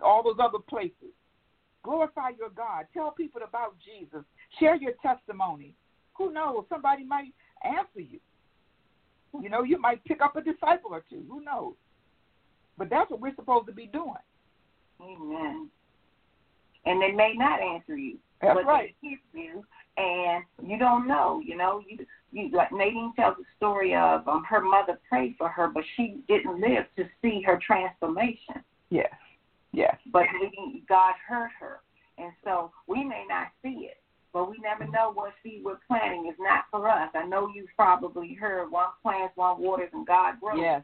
all those other places. Glorify your God. Tell people about Jesus. Share your testimony. Who knows? Somebody might answer you. You know, you might pick up a disciple or two. Who knows? But that's what we're supposed to be doing. Amen. And they may not answer you. That's but right. They you, and you don't know. You know, you you like Nadine tells a story of um, her mother prayed for her, but she didn't live to see her transformation. Yes. Yes. But maybe God heard her, and so we may not see it, but we never know what seed we're planting is not for us. I know you've probably heard one plants, one waters, and God grows. Yes.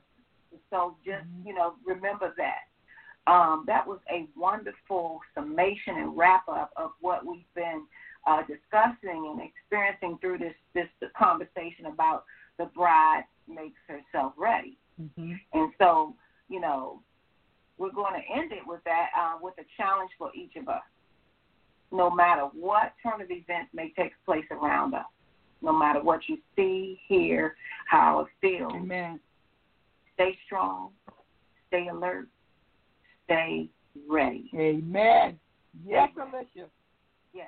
So just you know, remember that. Um, that was a wonderful summation and wrap up of what we've been uh, discussing and experiencing through this this conversation about the bride makes herself ready. Mm-hmm. And so, you know, we're going to end it with that uh, with a challenge for each of us. No matter what turn of events may take place around us, no matter what you see, hear, how it feels, Amen. stay strong, stay alert, stay ready. Amen. Yes, Alicia. Yes.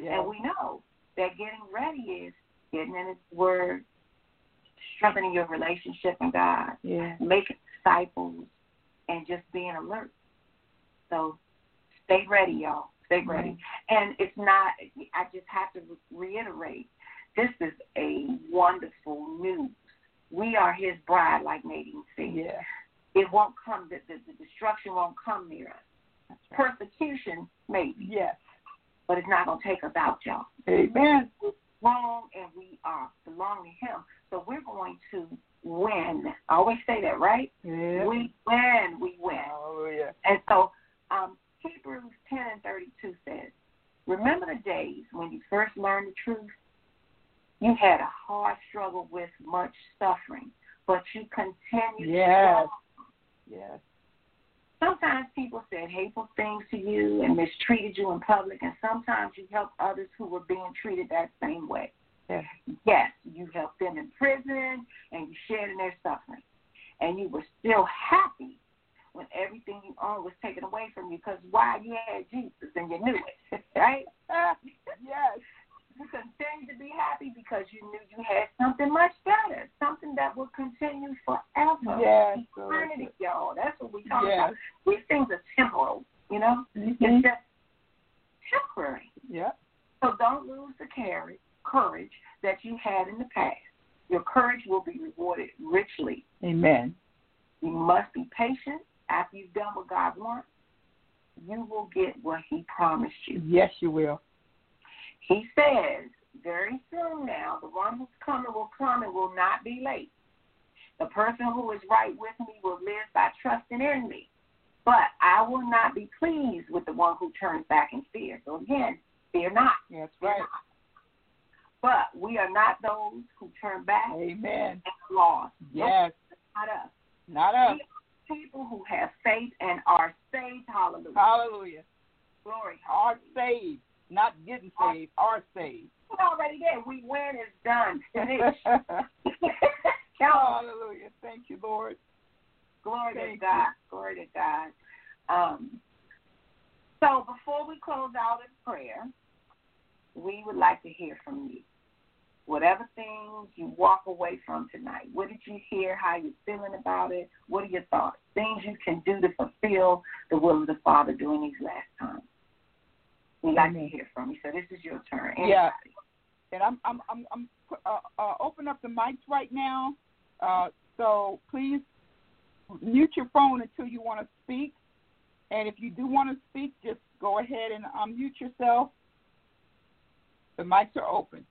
Yes. And we know that getting ready is getting in His Word, strengthening your relationship in God, yeah. making disciples, and just being alert. So stay ready, y'all. Stay ready. And it's not, I just have to reiterate this is a wonderful news. We are His bride, like Nadine said. Yeah. It won't come, the, the, the destruction won't come near us. Persecution, maybe, Yes. but it's not going to take us out, y'all. Amen. wrong and we are belong to him. So we're going to win. I always say that, right? Yeah. We win, we win. Oh, yeah. And so um, Hebrews 10 and 32 says, Remember the days when you first learned the truth? You had a hard struggle with much suffering, but you continued Yes. Yes. Sometimes people said hateful things to you and mistreated you in public, and sometimes you helped others who were being treated that same way. Yes. Yes, you helped them in prison and you shared in their suffering. And you were still happy when everything you owned was taken away from you because why you had Jesus and you knew it, right? yes. You continued to be happy because you knew you had something much better, something that will continue forever. Yes. Eternity, y'all. That's what we talk Yes. about. These things are temporal, you know? Mhm. It's just temporary. Yeah. So don't lose the courage that you had in the past. Your courage will be rewarded richly. Amen. You must be patient. After you've done what God wants, you will get what He promised you. Yes, you will. He says very soon now, the one who's coming will come and will not be late. The person who is right with me will live by trusting in me. But I will not be pleased with the one who turns back in fear. So again, fear not. That's right. not. But we are not those who turn back Amen. and lost. Yes. Not us. Not us. People who have faith and are saved. Hallelujah. Hallelujah. Glory. Are saved, not getting saved, are saved. We're already there. We win. It's done. Finished. Hallelujah. Thank you, Lord. Glory Thank to God. Glory to God. Um, so before we close out in prayer, we would like to hear from you. Whatever things you walk away from tonight, what did you hear? How you feeling about it? What are your thoughts? Things you can do to fulfill the will of the Father during these last times. We'd like to hear from you. So this is your turn. Anybody? Yeah. And I'm I'm I'm, I'm uh, uh, open up the mics right now. Uh, so please mute your phone until you want to speak. And if you do want to speak, just go ahead and unmute yourself. The mics are open.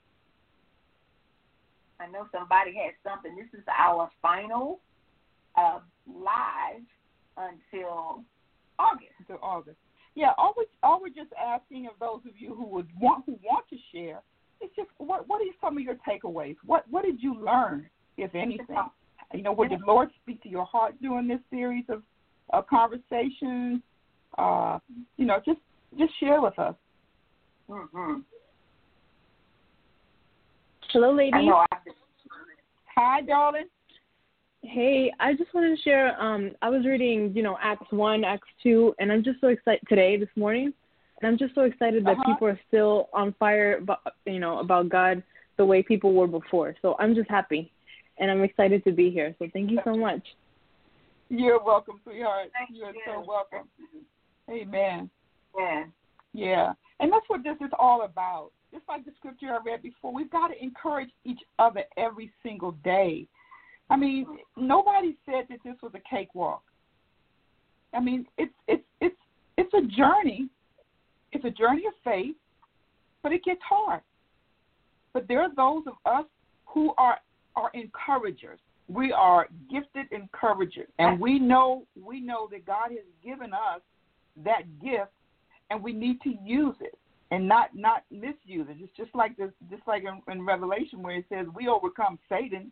I know somebody had something. This is our final uh, live until August. Until August. Yeah, all we all we're just asking of those of you who would want who want to share, it's just what what are some of your takeaways? What what did you learn, if anything? You know, what did Lord speak to your heart during this series of uh, conversations? Uh, you know, just just share with us. Mm-hmm. Hello, I ladies. know Hi, darling. Hey, I just wanted to share. Um, I was reading, you know, Acts one, Acts two, and I'm just so excited today, this morning, and I'm just so excited that Uh-huh. people are still on fire, about, you know, about God the way people were before. So I'm just happy, and I'm excited to be here. So thank you so much. You're welcome, sweetheart. Thank You're you. so welcome. Amen. Yeah. Yeah. And that's what this is all about. Just like the scripture I read before, we've got to encourage each other every single day. I mean, nobody said that this was a cakewalk. I mean, it's it's it's it's a journey. It's a journey of faith, but it gets hard. But there are those of us who are are encouragers. We are gifted encouragers, and we know we know that God has given us that gift, and we need to use it and not not misuse it. It's just like this, just like in, in Revelation where it says we overcome Satan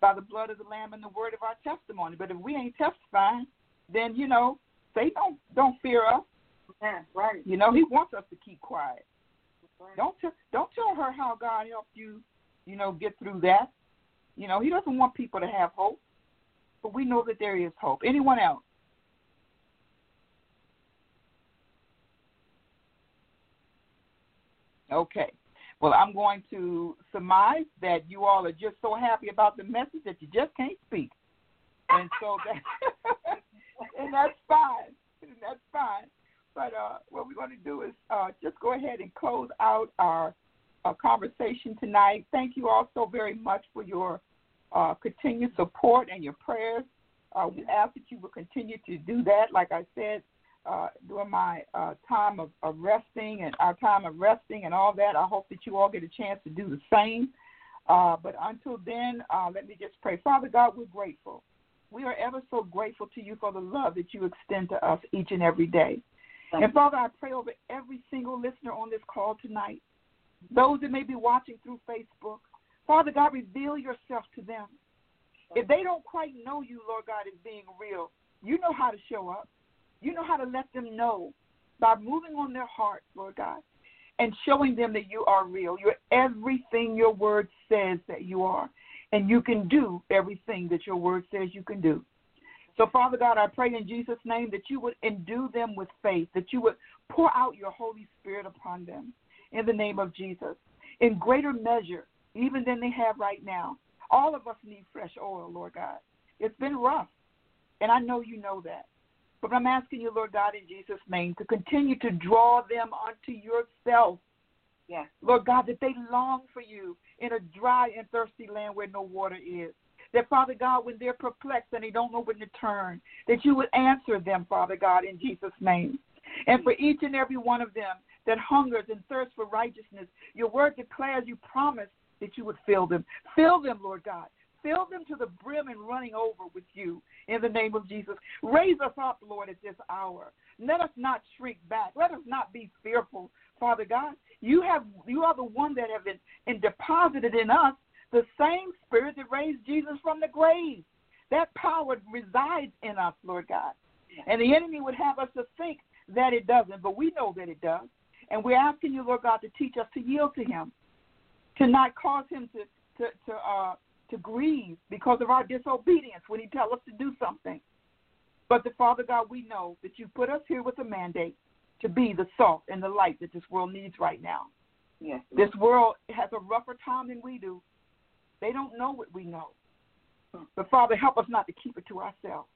by the blood of the Lamb and the word of our testimony. But if we ain't testifying, then you know Satan don't don't fear us. Yeah, right. You know he wants us to keep quiet. Don't tell don't tell her how God helped you, you know, get through that. You know he doesn't want people to have hope, but we know that there is hope. Anyone else? Okay. Well, I'm going to surmise that you all are just so happy about the message that you just can't speak. And so that and that's fine. And that's fine. But uh, what we're going to do is uh, just go ahead and close out our uh, conversation tonight. Thank you all so very much for your uh, continued support and your prayers. Uh, we ask that you will continue to do that. Like I said, uh, during my uh, time of, of resting and our time of resting and all that, I hope that you all get a chance to do the same. Uh, but until then, uh, let me just pray. Father God, we're grateful. We are ever so grateful to you for the love that you extend to us each and every day. And Father, I pray over every single listener on this call tonight, those that may be watching through Facebook. Father God, reveal yourself to them. If they don't quite know you, Lord God, as being real, you know how to show up. You know how to let them know by moving on their hearts, Lord God, and showing them that you are real. You're everything your word says that you are, and you can do everything that your word says you can do. So, Father God, I pray in Jesus' name that you would endue them with faith, that you would pour out your Holy Spirit upon them in the name of Jesus in greater measure, even than they have right now. All of us need fresh oil, Lord God. It's been rough, and I know you know that. But I'm asking you, Lord God, in Jesus' name, to continue to draw them unto yourself. Yes. Lord God, that they long for you in a dry and thirsty land where no water is. That, Father God, when they're perplexed and they don't know when to turn, that you would answer them, Father God, in Jesus' name. And for each and every one of them that hungers and thirsts for righteousness, your word declares you promise that you would fill them. Fill them, Lord God. Fill them to the brim and running over with you in the name of Jesus. Raise us up, Lord, at this hour. Let us not shrink back. Let us not be fearful, Father God. You have you are the one that have been and deposited in us the same spirit that raised Jesus from the grave. That power resides in us, Lord God. And the enemy would have us to think that it doesn't, but we know that it does. And we're asking you, Lord God, to teach us to yield to Him, to not cause Him to to to uh, to grieve because of our disobedience when He tells us to do something. But the Father God, we know that you put us here with a mandate to be the salt and the light that this world needs right now. Yes. This world has a rougher time than we do. They don't know what we know. Hmm. But Father, help us not to keep it to ourselves.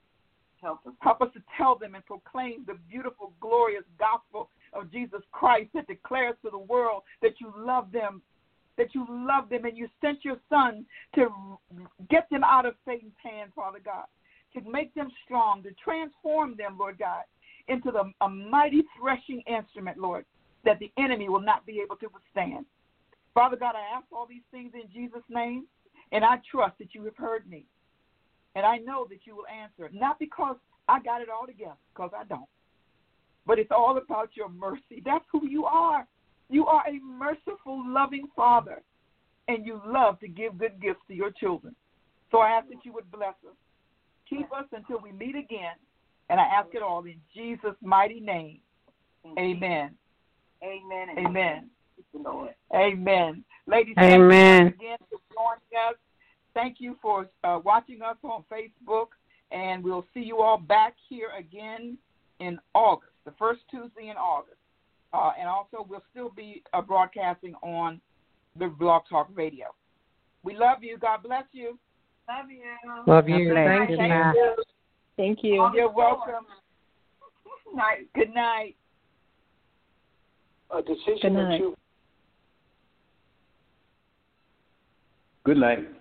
Help us. Help us to tell them and proclaim the beautiful, glorious gospel of Jesus Christ that declares to the world that you love them, that you love them, and you sent your Son to get them out of Satan's hand, Father God, to make them strong, to transform them, Lord God, into the, a mighty threshing instrument, Lord, that the enemy will not be able to withstand. Father God, I ask all these things in Jesus' name, and I trust that you have heard me. And I know that you will answer, not because I got it all together, because I don't. But it's all about your mercy. That's who you are. You are a merciful, loving Father, and you love to give good gifts to your children. So I ask that you would bless us. Keep us until we meet again. And I ask it all in Jesus' mighty name. Amen. Amen. Amen. Amen. Lord. Amen. Ladies, Amen. thank you again for joining us. Thank you for uh, watching us on Facebook, and we'll see you all back here again in August, the first Tuesday in August. Uh, and also, we'll still be uh, broadcasting on the Blog Talk Radio. We love you. God bless you. Love you. Love you. bless. Thank you. Thank you. Thank you. You're welcome. Night. Good night. A decision Good that night. you Good night.